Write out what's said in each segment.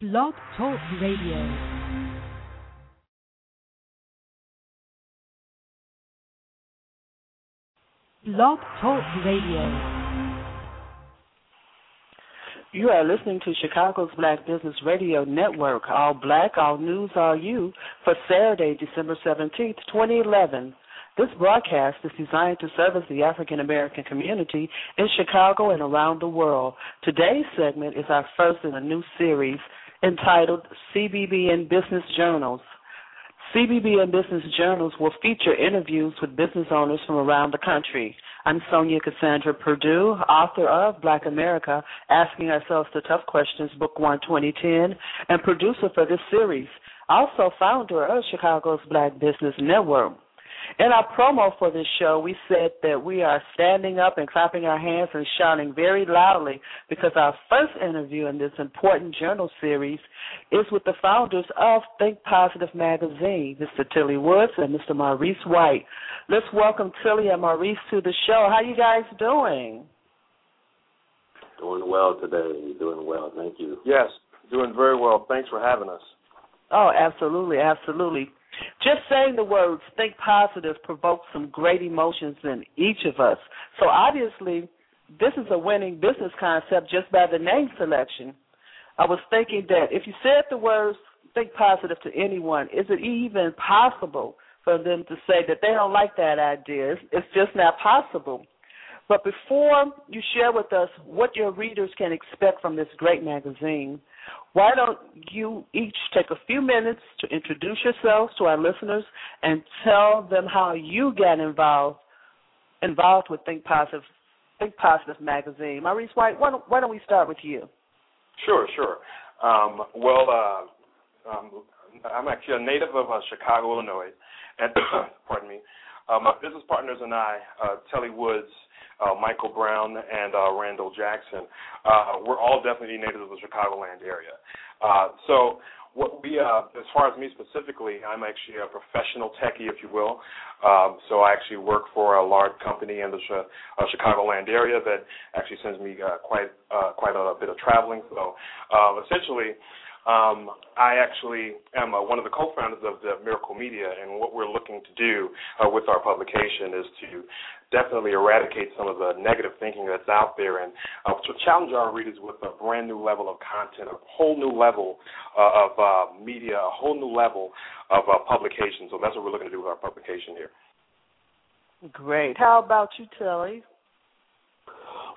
Blog Talk Radio. Blog Talk Radio. You are listening to Chicago's Black Business Radio Network, all black, all news, all you, for Saturday, December 17th, 2011. This broadcast is designed to service the African American community in Chicago and around the world. Today's segment is our first in a new series entitled CBBN Business Journals. CBBN Business Journals will feature interviews with business owners from around the country. I'm Sonia Cassandra Purdue, author of Black America, Asking Ourselves the Tough Questions, Book 1, 2010, and producer for this series. Also founder of Chicago's Black Business Network. In our promo for this show, we said that we are standing up and clapping our hands and shouting very loudly because our first interview in this important journal series is with the founders of Think Positive Magazine, Mr. Telie Woods and Mr. Maurice White. Let's welcome Telie and Maurice to the show. How you guys doing? Doing well today. Doing well. Thank you. Yes, doing very well. Thanks for having us. Oh, absolutely, absolutely. Just saying the words think positive provokes some great emotions in each of us. So obviously, this is a winning business concept just by the name selection. I was thinking that if you said the words think positive to anyone, is it even possible for them to say that they don't like that idea? It's just not possible. But before you share with us what your readers can expect from this great magazine, why don't you each take a few minutes to introduce yourselves to our listeners and tell them how you got involved involved with Think Positive Think Positive magazine. Maurice White, why don't, why don't we start with you? Sure, sure. Um, well, uh, um, I'm actually a native of uh, Chicago, Illinois, and pardon me. Uh, my business partners and I, uh, Telie Woods, uh, Michael Brown, and uh, Randall Jackson, uh, we're all definitely natives of the Chicagoland area. Uh, so what we, uh, as far as me specifically, I'm actually a professional techie, if you will. Um, so I actually work for a large company in the uh, Chicagoland area that actually sends me uh, quite uh, quite a bit of traveling. So uh, essentially, um, I actually am uh, one of the co-founders of the Miracle Media, and what we're looking to do uh, with our publication is to definitely eradicate some of the negative thinking that's out there and uh, to challenge our readers with a brand new level of content, a whole new level uh, of uh, media, a whole new level of uh, publication. So that's what we're looking to do with our publication here. Great. How about you, Telie?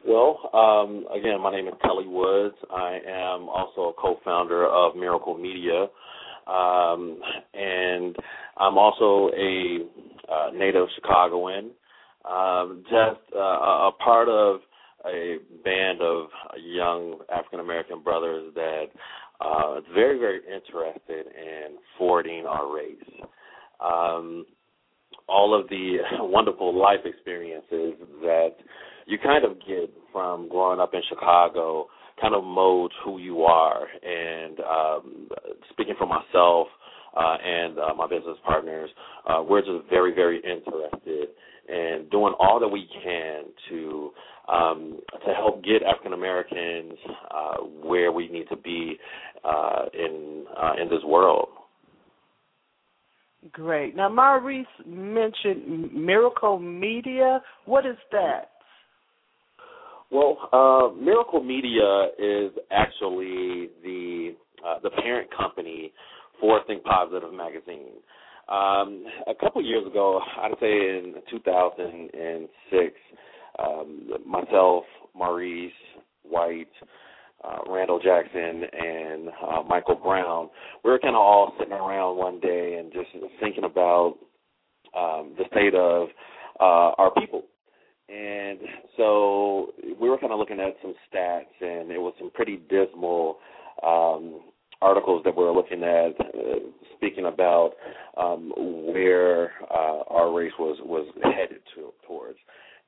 Well, um, again, my name is Telie Woods. I am also a co-founder of Miracle Media, um, and I'm also a uh, native Chicagoan. Um, just uh, a part of a band of young African American brothers that uh, is very, very interested in forwarding our race. Um, all of the wonderful life experiences that you kind of get from growing up in Chicago kind of molds who you are. And um, speaking for myself uh, and uh, my business partners, uh, we're just very, very interested in doing all that we can to um, to help get African Americans uh, where we need to be uh, in uh, in this world. Great. Now, Maurice mentioned Miracle Media. What is that? Well, uh, Miracle Media is actually the uh, the parent company for Think Positive magazine. Um, a couple years ago, I'd say in 2006, um, myself, Maurice White, uh, Randall Jackson, and uh, Michael Brown, we were kind of all sitting around one day and just thinking about um, the state of uh, our people. And so we were kind of looking at some stats, and it was some pretty dismal um, articles that we're looking at, uh, speaking about um, where uh, our race was was headed to, towards.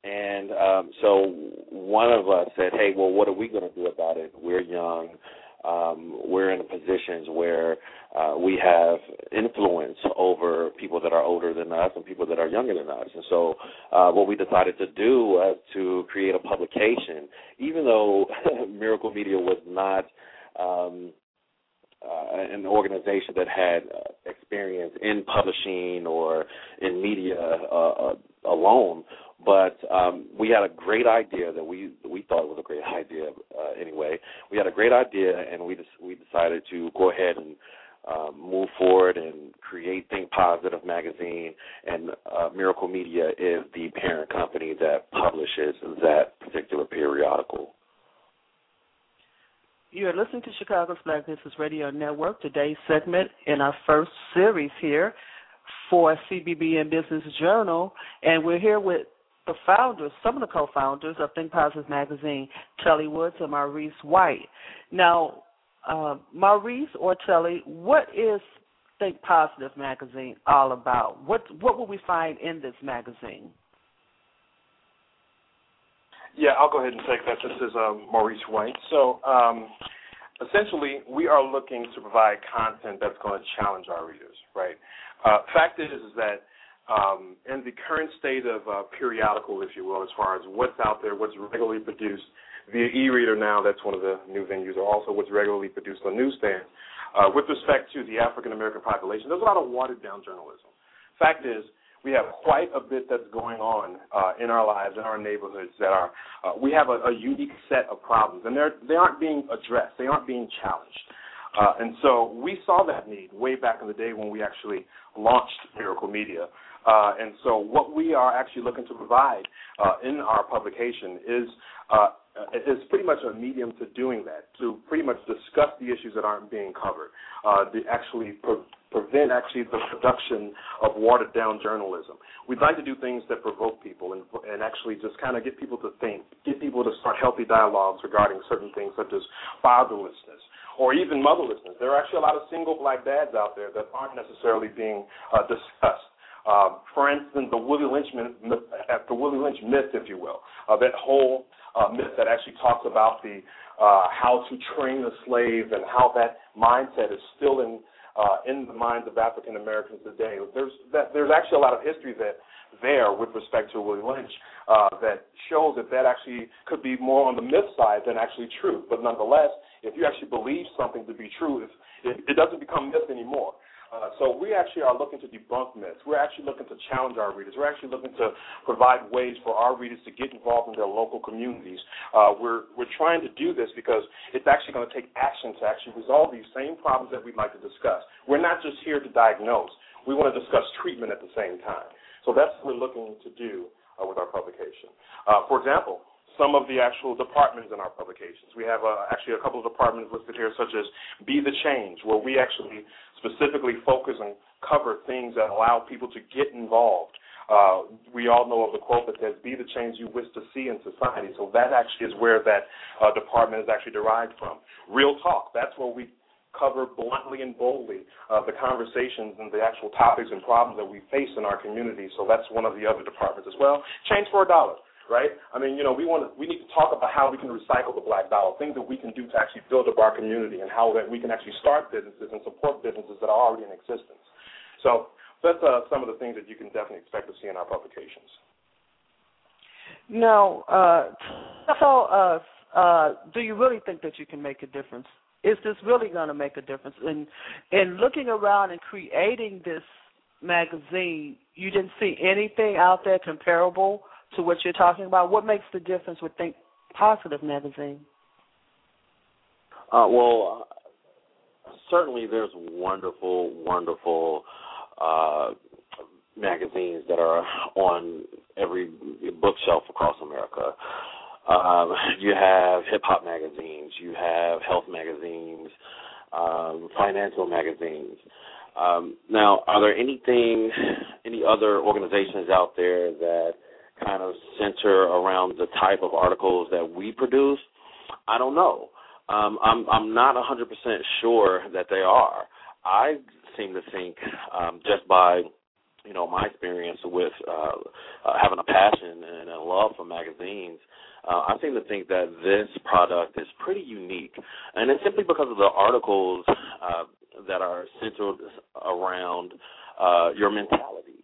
And um, so one of us said, "Hey, well, what are we going to do about it? We're young um, we're in positions where uh, we have influence over people that are older than us and people that are younger than us. And so, uh, what we decided to do was to create a publication, even though Miracle Media was not. Um, an organization that had uh, experience in publishing or in media uh, uh, alone, but um, we had a great idea that we we thought was a great idea uh, anyway. We had a great idea, and we just, we decided to go ahead and uh, move forward and create Think Positive magazine. And uh, Miracle Media is the parent company that publishes that particular periodical. You are listening to Chicago's Black Business Radio Network. Today's segment in our first series here for CBBN Business Journal, and we're here with the founders, some of the co-founders of Think Positive Magazine, Telie Woods and Maurice White. Now, uh, Maurice or Telie, what is Think Positive Magazine all about? What what will we find in this magazine? Yeah, I'll go ahead and take that. This is um, Maurice White. So, um, essentially, we are looking to provide content that's going to challenge our readers, right? Uh, fact is, is that um, in the current state of uh, periodical, if you will, as far as what's out there, what's regularly produced via e-reader now, that's one of the new venues, or also what's regularly produced on newsstands. Uh, with respect to the African American population, there's a lot of watered down journalism. Fact is, we have quite a bit that's going on uh, in our lives, in our neighborhoods. That are uh, we have a, a unique set of problems, and they're they aren't being addressed. They aren't being challenged. Uh, and so we saw that need way back in the day when we actually launched Miracle Media. Uh, and so what we are actually looking to provide uh, in our publication is uh, is pretty much a medium to doing that, to pretty much discuss the issues that aren't being covered, uh, to actually prevent actually the production of watered down journalism. We'd like to do things that provoke people and, and actually just kind of get people to think, get people to start healthy dialogues regarding certain things such as fatherlessness or even motherlessness. There are actually a lot of single black dads out there that aren't necessarily being uh, discussed. Uh, for instance, the Willie Lynch myth, uh, the Willie Lynch myth, if you will, uh, that whole uh, myth that actually talks about the uh, how to train a slave and how that mindset is still in uh, in the minds of African Americans today. There's that, there's actually a lot of history that there with respect to Willie Lynch uh, that shows that that actually could be more on the myth side than actually true. But nonetheless, if you actually believe something to be true, it, it doesn't become myth anymore. Uh, so we actually are looking to debunk myths. We're actually looking to challenge our readers. We're actually looking to provide ways for our readers to get involved in their local communities. Uh, we're we're trying to do this because it's actually going to take action to actually resolve these same problems that we'd like to discuss. We're not just here to diagnose. We want to discuss treatment at the same time. So that's what we're looking to do uh, with our publication. Uh, for example, some of the actual departments in our publications. We have uh, actually a couple of departments listed here, such as Be the Change, where we actually specifically focus and cover things that allow people to get involved. Uh, we all know of the quote that says, "Be the change you wish to see in society." So that actually is where that uh, department is actually derived from. Real talk. That's where we cover bluntly and boldly uh, the conversations and the actual topics and problems that we face in our community. So that's one of the other departments as well. Change for a dollar right? I mean, you know, we want to, we need to talk about how we can recycle the black dollar, things that we can do to actually build up our community, and how that we can actually start businesses and support businesses that are already in existence. So that's uh, some of the things that you can definitely expect to see in our publications. Now, uh, tell us, uh, do you really think that you can make a difference? Is this really going to make a difference? In in looking around and creating this magazine, you didn't see anything out there comparable to what you're talking about? What makes the difference with Think Positive magazine? Uh, well, certainly there's wonderful, wonderful uh, magazines that are on every bookshelf across America. Um, you have hip hop magazines, you have health magazines, um, financial magazines. Um, now, are there anything, any other organizations out there that kind of center around the type of articles that we produce? I don't know. Um, I'm I'm not 100% sure that they are. I seem to think um, just by you know my experience with uh, uh, having a passion and a love for magazines, uh, I seem to think that this product is pretty unique, and it's simply because of the articles uh, that are centered around uh, your mentality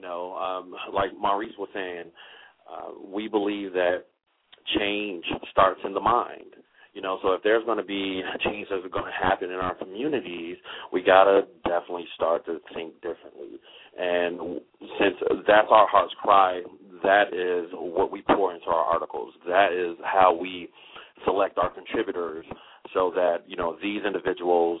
you know, um, like Maurice was saying, uh, we believe that change starts in the mind. You know, so if there's going to be change that's going to happen in our communities, we got to definitely start to think differently. And since that's our heart's cry, that is what we pour into our articles. That is how we select our contributors so that, you know, these individuals,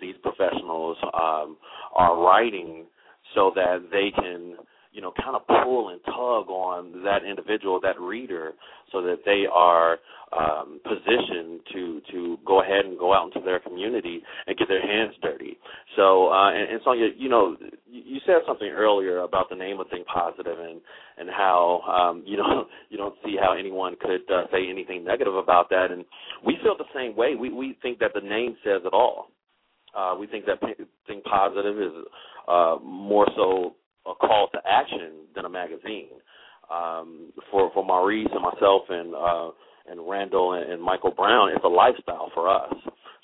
these professionals um, are writing so that they can you know, kind of pull and tug on that individual, that reader, so that they are um, positioned to to go ahead and go out into their community and get their hands dirty. So, uh, and, and Sonia, you know, you said something earlier about the name of Think Positive and and how um, you know you don't see how anyone could uh, say anything negative about that, and we feel the same way. We we think that the name says it all. Uh, we think that Think Positive is uh, more so a call to action than a magazine. Um, for for Maurice and myself and uh, and Randall and, and Michael Brown, it's a lifestyle for us.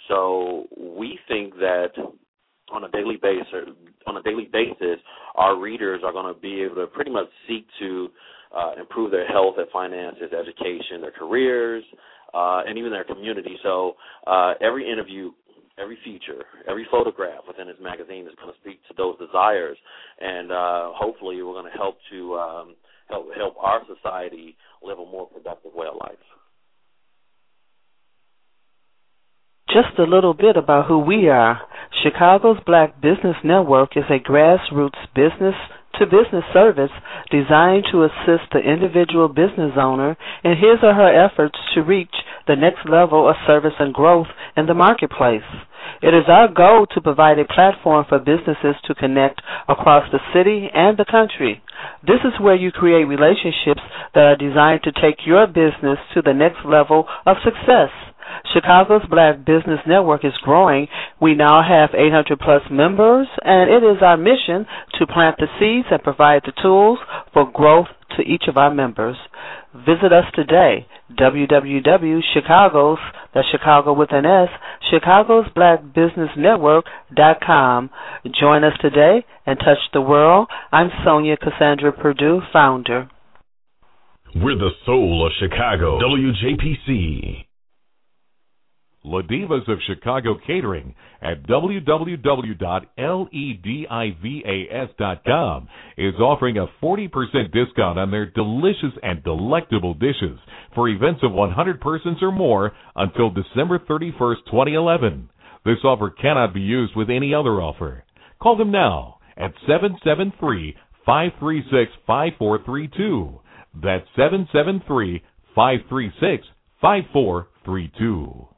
So we think that on a daily basis, on a daily basis, our readers are going to be able to pretty much seek to uh, improve their health and finances, education, their careers, uh, and even their community. So uh, every interview every feature, every photograph within his magazine is going to speak to those desires, and uh, hopefully, we're going to help to um, help help our society live a more productive way of life. Just a little bit about who we are. Chicago's Black Business Network is a grassroots business to business service designed to assist the individual business owner in his or her efforts to reach the next level of service and growth in the marketplace. It is our goal to provide a platform for businesses to connect across the city and the country. This is where you create relationships that are designed to take your business to the next level of success. Chicago's Black Business Network is growing. We now have 800 plus members, and it is our mission to plant the seeds and provide the tools for growth to each of our members. Visit us today, www.chicagos, that's Chicago with an S, Chicago's Black Business Network.com. Join us today and touch the world. I'm Sonia Cassandra Purdue, founder. We're the soul of Chicago, WJPC. Ladivas of Chicago Catering at www.ledivas.com is offering a 40% discount on their delicious and delectable dishes for events of 100 persons or more until December 31st, 2011. This offer cannot be used with any other offer. Call them now at 773 536 5432. That's 773 536 5432.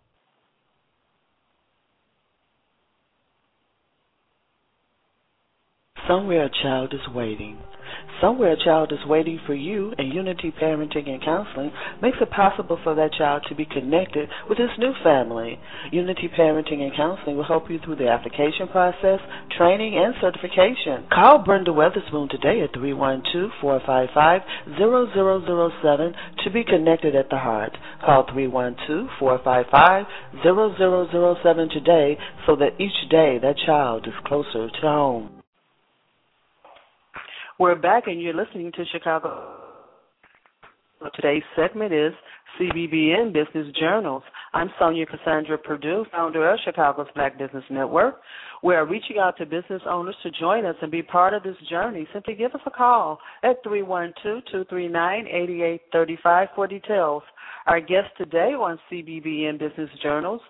Somewhere a child is waiting. Somewhere a child is waiting for you, and Unity Parenting and Counseling makes it possible for that child to be connected with his new family. Unity Parenting and Counseling will help you through the application process, training, and certification. Call Brenda Weatherspoon today at 312-455-0007 to be connected at the heart. Call 312-455-0007 today so that each day that child is closer to home. We're back, and you're listening to Chicago. Today's segment is CBBN Business Journals. I'm Sonia Cassandra Purdue, founder of Chicago's Black Business Network. We are reaching out to business owners to join us and be part of this journey. Simply give us a call at 312-239-8835 for details. Our guest today on CBBN Business Journals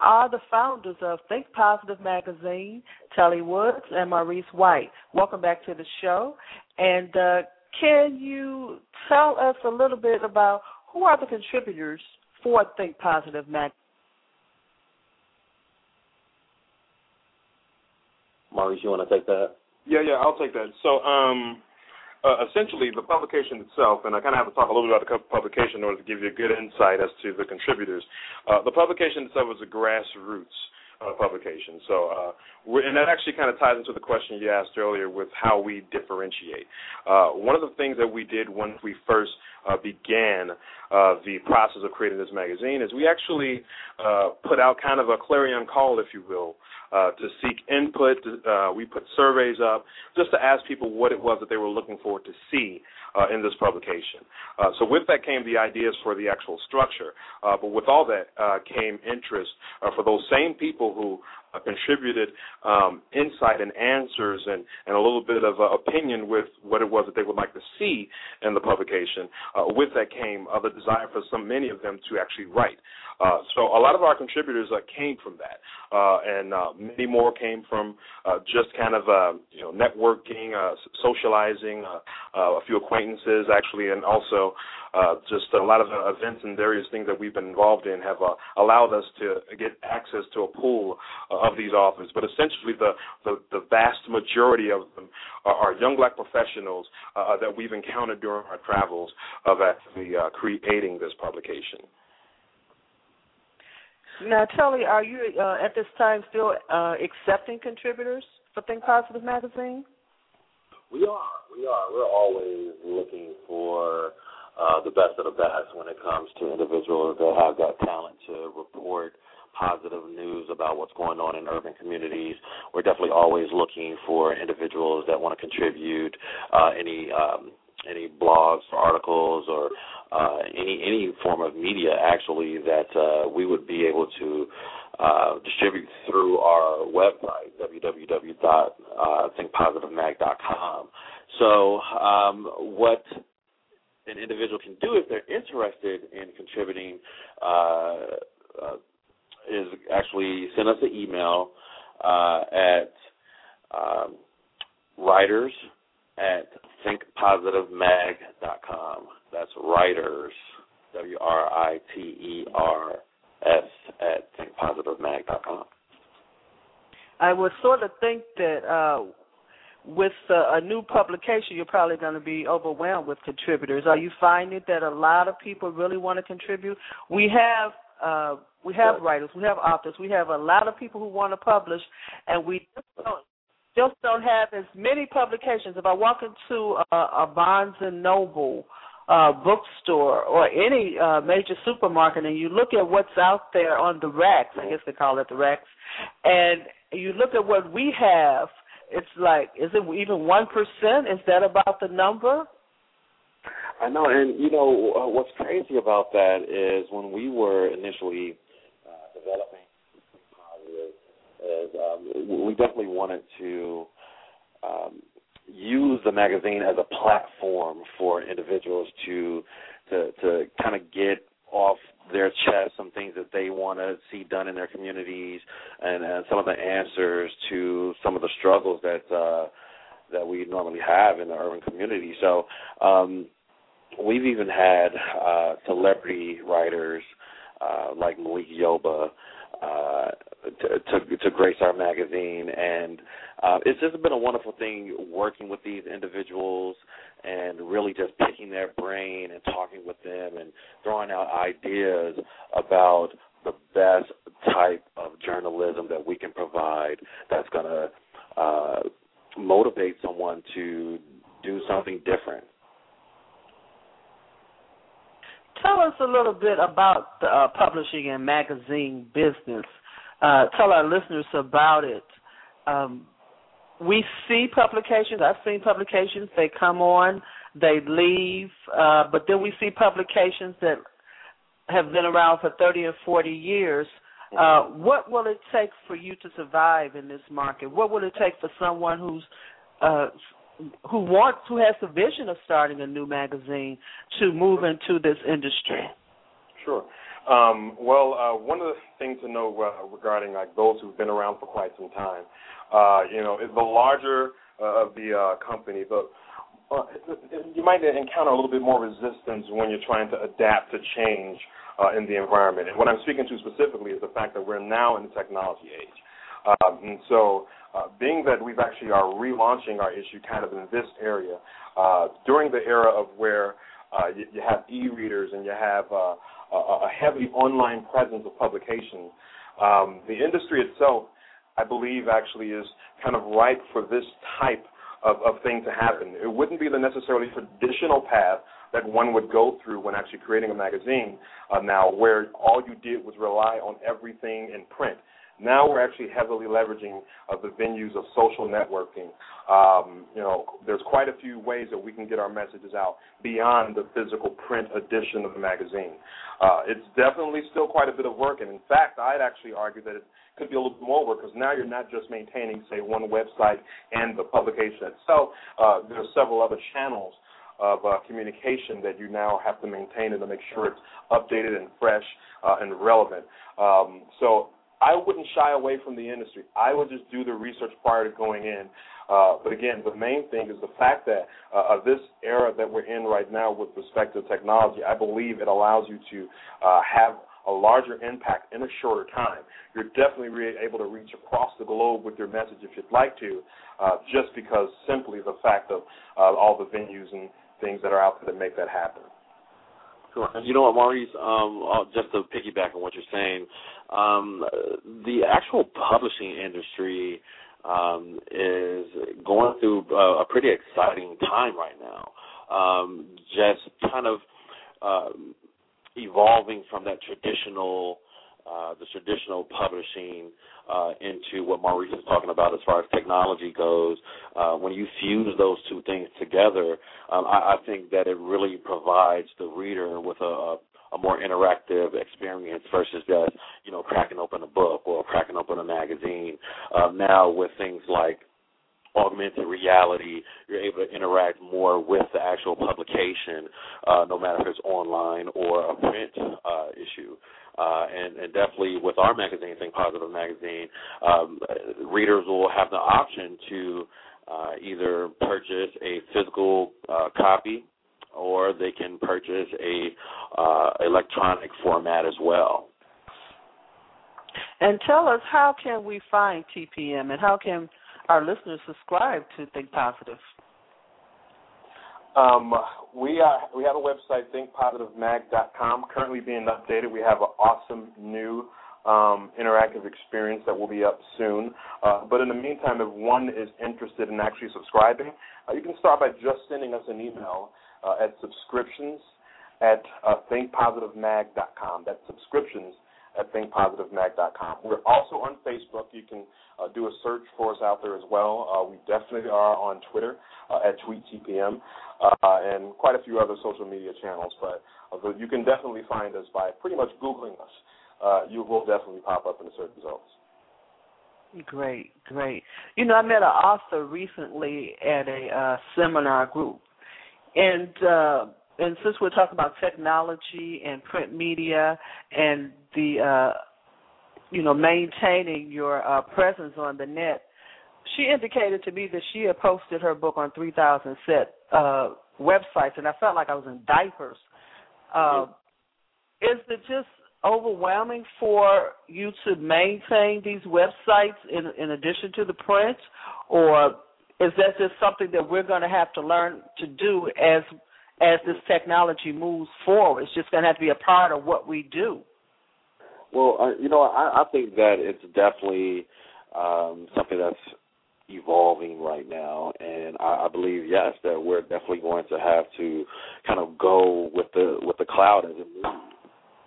are the founders of Think Positive Magazine, Telie Woods and Maurice White. Welcome back to the show. And uh, can you tell us a little bit about who are the contributors for Think Positive Magazine? Maurice, you want to take that? Yeah, yeah, I'll take that. So, um, uh, essentially the publication itself, and I kind of have to talk a little bit about the publication in order to give you a good insight as to the contributors. Uh, the publication itself was a grassroots uh, publication. So, uh, and that actually kind of ties into the question you asked earlier with how we differentiate. Uh, one of the things that we did when we first uh, began uh, the process of creating this magazine is we actually uh, put out kind of a clarion call, if you will, to seek input. We put surveys up just to ask people what it was that they were looking forward to see uh, in this publication. Uh, so with that came the ideas for the actual structure, uh, but with all that uh, came interest uh, for those same people who uh, contributed um, insight and answers and, and a little bit of uh, opinion with what it was that they would like to see in the publication. Uh, with that came uh, the desire for some many of them to actually write. Uh, so a lot of our contributors uh, came from that, uh, and many more came from just kind of uh, you know networking, socializing, a few acquaintances actually, and also uh, just a lot of uh, events and various things that we've been involved in have uh, allowed us to get access to a pool uh, of these authors. But essentially, the, the, the vast majority of them are, are young black professionals uh, that we've encountered during our travels of actually uh, creating this publication. Now, Telie, are you uh, at this time still uh, accepting contributors for Think Positive magazine? We are. We are. We're always looking for uh, the best of the best when it comes to individuals that have that talent to report positive news about what's going on in urban communities. We're definitely always looking for individuals that want to contribute uh, any um, any blogs or articles or uh, any any form of media actually that uh, we would be able to uh, distribute through our website www.thinkpositivemag.com. So um, what an individual can do if they're interested in contributing uh, uh, is actually send us an email uh, at um, writers at thinkpositivemag.com. That's writers, W R I T E R S, at thinkpositivemag.com. I would sort of think that uh, with uh, a new publication, you're probably going to be overwhelmed with contributors. Are you finding that a lot of people really want to contribute? We have uh, we have writers, we have authors, we have a lot of people who want to publish, and we just don't, just don't have as many publications. If I walk into a, a Barnes and Noble uh, bookstore or any uh, major supermarket, and you look at what's out there on the racks, I guess they call it the racks, and you look at what we have it's like, is it even one percent? Is that about the number? I know, and you know uh, what's crazy about that is when we were initially uh, developing positive, is um, we definitely wanted to um, use the magazine as a platform for individuals to to to kind of get off their chest some things that they want to see done in their communities and, and some of the answers to some of the struggles that uh, that we normally have in the urban community. So um, we've even had uh, celebrity writers uh, like Malik Yoba uh, to, to, to grace our magazine, and uh, it's just been a wonderful thing working with these individuals and really just picking their brain and talking with them and throwing out ideas about the best type of journalism that we can provide that's going to uh, motivate someone to do something different. Tell us a little bit about the uh, publishing and magazine business. Uh, tell our listeners about it. Um, we see publications. I've seen publications. They come on, they leave, uh, but then we see publications that have been around for 30 or 40 years. Uh, what will it take for you to survive in this market? What will it take for someone who's uh, who wants who has the vision of starting a new magazine to move into this industry? Sure. Um, well, uh, one of the things to know uh, regarding like those who've been around for quite some time, uh, you know, is the larger uh, of the uh, company, the uh, you might encounter a little bit more resistance when you're trying to adapt to change uh, in the environment. And what I'm speaking to specifically is the fact that we're now in the technology age. Um, and so, uh, being that we've actually are relaunching our issue kind of in this area, uh, during the era of where uh, you, you have e-readers and you have uh, a, a heavy online presence of publications, um, the industry itself, I believe, actually is kind of ripe for this type of, of thing to happen. It wouldn't be the necessarily traditional path that one would go through when actually creating a magazine uh, now, where all you did was rely on everything in print. Now we're actually heavily leveraging uh, the venues of social networking. Um, you know, there's quite a few ways that we can get our messages out beyond the physical print edition of the magazine. Uh, it's definitely still quite a bit of work, and in fact, I'd actually argue that it could be a little bit more work because now you're not just maintaining, say, one website and the publication itself. Uh, there are several other channels of uh, communication that you now have to maintain and to make sure it's updated and fresh uh, and relevant. Um, so I wouldn't shy away from the industry. I would just do the research prior to going in. Uh, but again, the main thing is the fact that uh, of this era that we're in right now with respect to technology, I believe it allows you to uh, have a larger impact in a shorter time. You're definitely re- able to reach across the globe with your message if you'd like to, uh, just because simply the fact of uh, all the venues and things that are out there that make that happen. And you know what, Maurice? Um, uh, just to piggyback on what you're saying, um, the actual publishing industry um, is going through a, a pretty exciting time right now. Um, just kind of uh, evolving from that traditional uh, the traditional publishing uh, into what Maurice is talking about as far as technology goes. Uh, when you fuse those two things together, um, I, I think that it really provides the reader with a, a more interactive experience versus just you know cracking open a book or cracking open a magazine. Uh, now with things like augmented reality, you're able to interact more with the actual publication, uh, no matter if it's online or a print uh, issue. Uh, and, and definitely with our magazine, Think Positive Magazine, um, readers will have the option to uh, either purchase a physical uh, copy or they can purchase a uh, electronic format as well. And tell us how can we find TPM and how can our listeners subscribe to Think Positive? Um, we are, we have a website, thinkpositivemag.com, currently being updated. We have an awesome new um, interactive experience that will be up soon. Uh, but in the meantime, if one is interested in actually subscribing, uh, you can start by just sending us an email uh, at subscriptions at uh, thinkpositivemag.com. That's subscriptions at thinkpositivemag.com. We're also on Facebook. You can uh, do a search for us out there as well. Uh, we definitely are on Twitter uh, at TweetTPM uh, and quite a few other social media channels. But uh, you can definitely find us by pretty much Googling us. Uh, you will definitely pop up in the search results. Great, great. You know, I met an author recently at a seminar group, and and since we're talking about technology and print media and the uh, you know maintaining your uh, presence on the net, she indicated to me that she had posted her book on 3,000 set uh, websites, and I felt like I was in diapers. Uh, is it just overwhelming for you to maintain these websites in, in addition to the print, or is that just something that we're going to have to learn to do as as this technology moves forward? It's just going to have to be a part of what we do. Well, uh, you know, I, I think that it's definitely um, something that's evolving right now, and I, I believe yes that we're definitely going to have to kind of go with the with the cloud as it moves.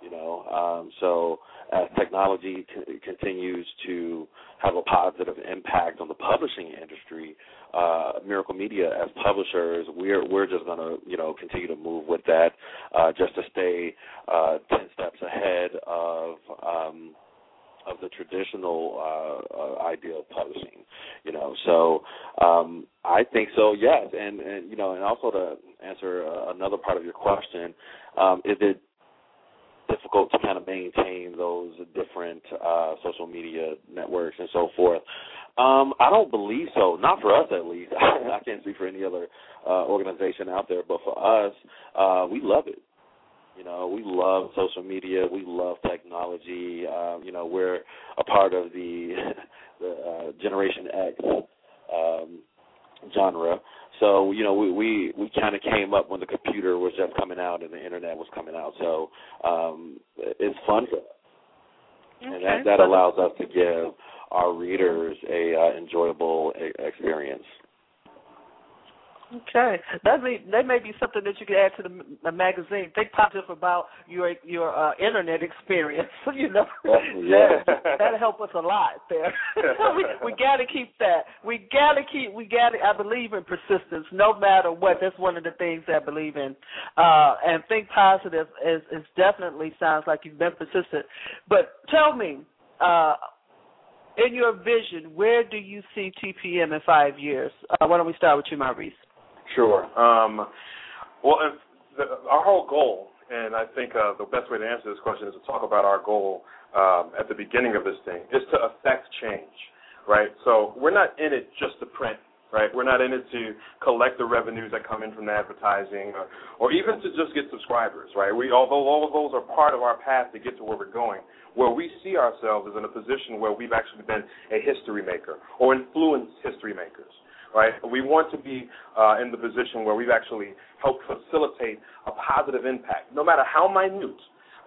You know, um, so as technology c- continues to have a positive impact on the publishing industry, uh, Miracle Media as publishers, we're we're just gonna you know continue to move with that, uh, just to stay uh, ten steps ahead of. Um, of the traditional uh, uh, idea of publishing, you know. So um, I think so, yes, and and you know, and also to answer uh, another part of your question, um, is it difficult to kind of maintain those different uh, social media networks and so forth. Um, I don't believe so. Not for us, at least. I can't speak for any other uh, organization out there, but for us, uh, we love it. You know, we love social media. We love technology. Um, you know, we're a part of the the uh, Generation X um, genre. So you know, we we, we kind of came up when the computer was just coming out and the internet was coming out. So um, it's fun for us, okay. and that that allows us to give our readers a uh, enjoyable a- experience. Okay, that may that may be something that you could add to the, the magazine. Think positive about your your uh, internet experience. You know, yeah, that'll help us a lot there. we we got to keep that. We got to keep. We got. I believe in persistence, no matter what. That's one of the things I believe in. Uh, and think positive is is definitely sounds like you've been persistent. But tell me. Uh, in your vision, where do you see TPM in five years? Uh, why don't we start with you, Maurice? Sure. Um, well, the, our whole goal, and I think uh, the best way to answer this question is to talk about our goal um, at the beginning of this thing, is to affect change, right? So we're not in it just to print, right? We're not in it to collect the revenues that come in from the advertising, or, or even to just get subscribers, right? We, although all of those are part of our path to get to where we're going, where we see ourselves is in a position where we've actually been a history maker or influenced history makers right? We want to be uh, in the position where we've actually helped facilitate a positive impact, no matter how minute.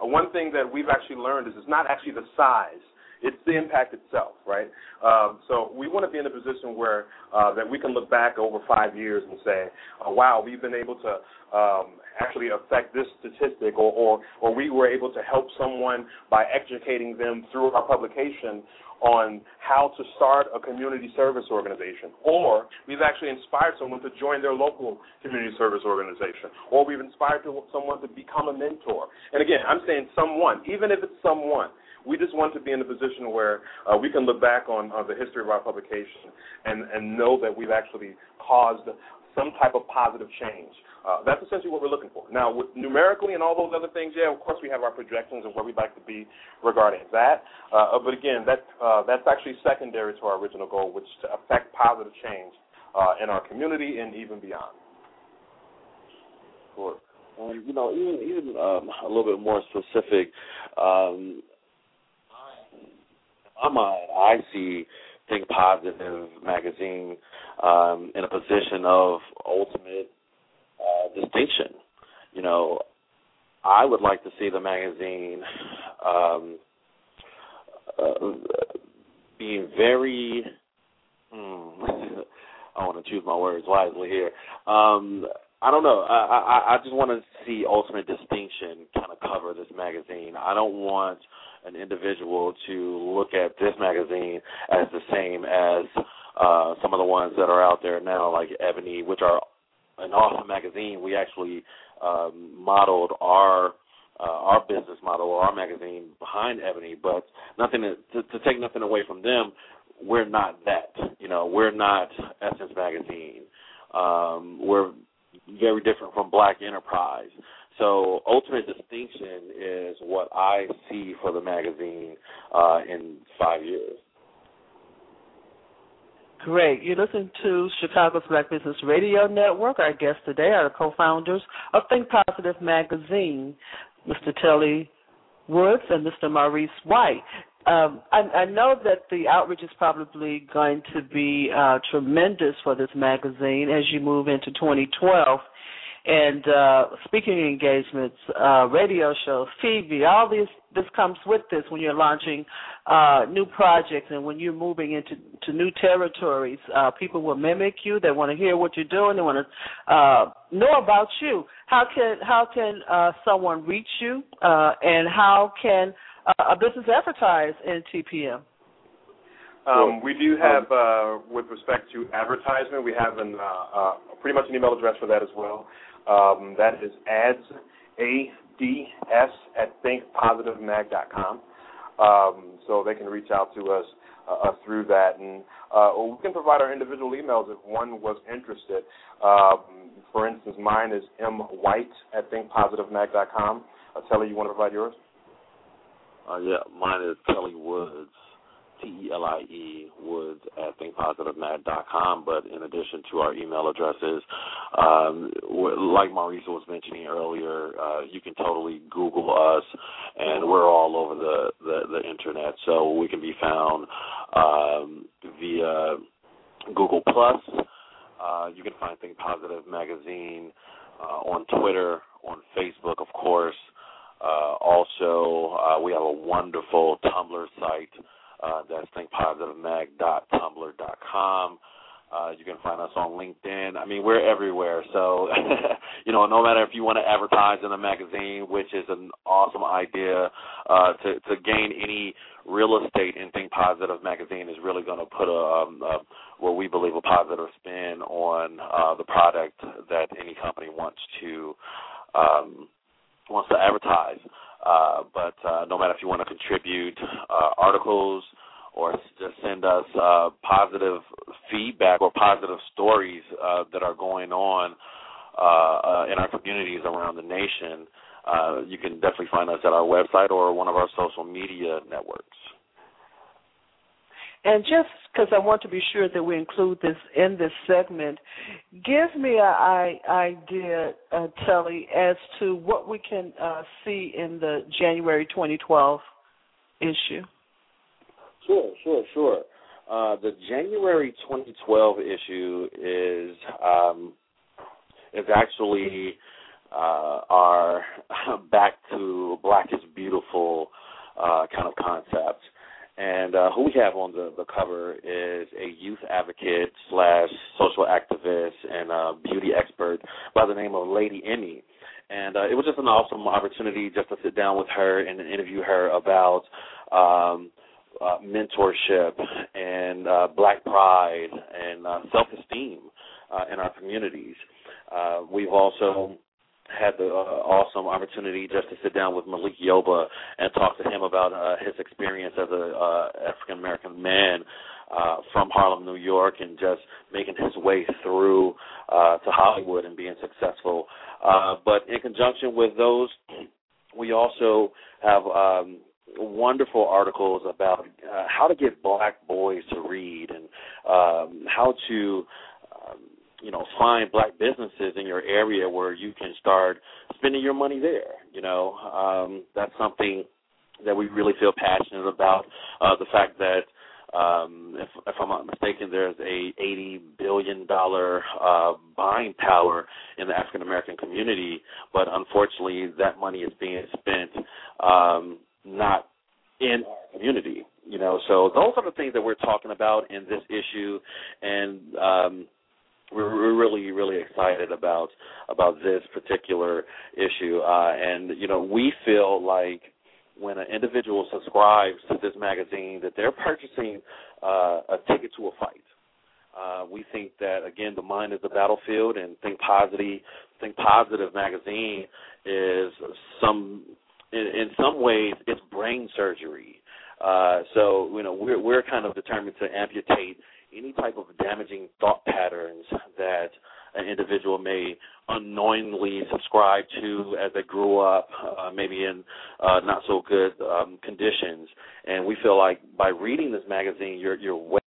Uh, one thing that we've actually learned is it's not actually the size. It's the impact itself, right? Um, so we want to be in a position where uh, that we can look back over five years and say, oh, "Wow, we've been able to um, actually affect this statistic," or, or or we were able to help someone by educating them through our publication on how to start a community service organization, or we've actually inspired someone to join their local community service organization, or we've inspired someone to become a mentor. And again, I'm saying someone, even if it's someone. We just want to be in a position where uh, we can look back on, on the history of our publication and, and know that we've actually caused some type of positive change. Uh, that's essentially what we're looking for. Now, with numerically and all those other things, yeah, of course we have our projections of where we'd like to be regarding that. Uh, but again, that uh, that's actually secondary to our original goal, which is to affect positive change uh, in our community and even beyond. Sure. Um, you know, even even um, a little bit more specific. Um, my mind, I see Think Positive magazine um, in a position of ultimate uh, distinction. You know, I would like to see the magazine um, uh, being very. Hmm, I want to choose my words wisely here. Um, I don't know. I, I I just want to see ultimate distinction kind of cover this magazine. I don't want an individual to look at this magazine as the same as uh, some of the ones that are out there now, like Ebony, which are an awesome magazine. We actually um, modeled our uh, our business model or our magazine behind Ebony, but nothing to, to, to take nothing away from them. We're not that. You know, we're not Essence Magazine. Um, we're very different from Black Enterprise. So ultimate distinction is what I see for the magazine uh, in five years. Great. You listen to Chicago's Black Business Radio Network. Our guests today are the co-founders of Think Positive Magazine, Mr. Telie Woods and Mr. Maurice White. Um, I, I, know that the outreach is probably going to be uh, tremendous for this magazine as you move into 2012 and uh, speaking engagements, uh, radio shows, TV, all this this comes with this when you're launching uh, new projects and when you're moving into to new territories. Uh, people will mimic you. They want to hear what you're doing. They want to uh, know about you. How can how can uh, someone reach you, uh, and how can uh, a business advertise in TPM? Um, we do have, uh, with respect to advertisement, we have an, uh, uh, pretty much an email address for that as well. Um, that is ads, A-D-S, at thinkpositivemag.com. Um, so they can reach out to us uh, through that. And uh, we can provide our individual emails if one was interested. Um, for instance, mine is mwhite at thinkpositivemag.com. Uh, Telie, you want to provide yours? Uh, yeah, mine is Telie Woods T E L I E Woods at thinkpositivemag.com. But in addition to our email addresses, um, like Maurice was mentioning earlier, uh, you can totally Google us, and we're all over the, the, the internet. So we can be found um, via Google Plus. Uh, you can find Think Positive Magazine uh, on Twitter, on Facebook, of course. Uh, also, uh, we have a wonderful Tumblr site uh, that's thinkpositivemag.tumblr.com. Uh, Uh, you can find us on LinkedIn. I mean, we're everywhere. So, you know, no matter if you want to advertise in a magazine, which is an awesome idea, uh, to to gain any real estate in Think Positive magazine is really going to put a, um, a what we believe a positive spin on uh, the product that any company wants to um, wants to advertise. Uh, but uh, no matter if you want to contribute uh, articles or just send us uh, positive feedback or positive stories uh, that are going on uh, uh, in our communities around the nation, uh, you can definitely find us at our website or one of our social media networks. And just because I want to be sure that we include this in this segment, give me an idea, uh, Telie, as to what we can uh, see in the January 2012 issue. Sure, sure, sure. Uh, the January 2012 issue is um, is actually uh, our back to Black is beautiful uh, kind of concept. And uh, who we have on the, the cover is a youth advocate slash social activist and uh, beauty expert by the name of Lady Emmy. And uh, it was just an awesome opportunity just to sit down with her and interview her about um, uh, mentorship and uh, black pride and uh, self-esteem uh, in our communities. Uh, we've also had the uh, awesome opportunity just to sit down with Malik Yoba and talk to him about uh, his experience as a uh, African American man uh, from Harlem, New York, and just making his way through uh, to Hollywood and being successful. Uh, but in conjunction with those, we also have um, wonderful articles about uh, how to get black boys to read and um, how to you know find black businesses in your area where you can start spending your money there you know? Um that's something that we really feel passionate about. Uh the fact that um if if I'm not mistaken there's a 80 billion dollar uh buying power in the African American community but unfortunately that money is being spent um not in our community you know? So those are the things that we're talking about in this issue and um we're, really really excited about about this particular issue. Uh and you know we feel like when an individual subscribes to this magazine that they're purchasing uh a ticket to a fight. Uh we think that again the mind is the battlefield and think positive think positive magazine is some in, in some ways it's brain surgery. Uh so you know we're we're kind of determined to amputate any type of damaging thought patterns that an individual may unknowingly subscribe to as they grew up, uh, maybe in uh, not so good um, conditions. And we feel like by reading this magazine, you're you're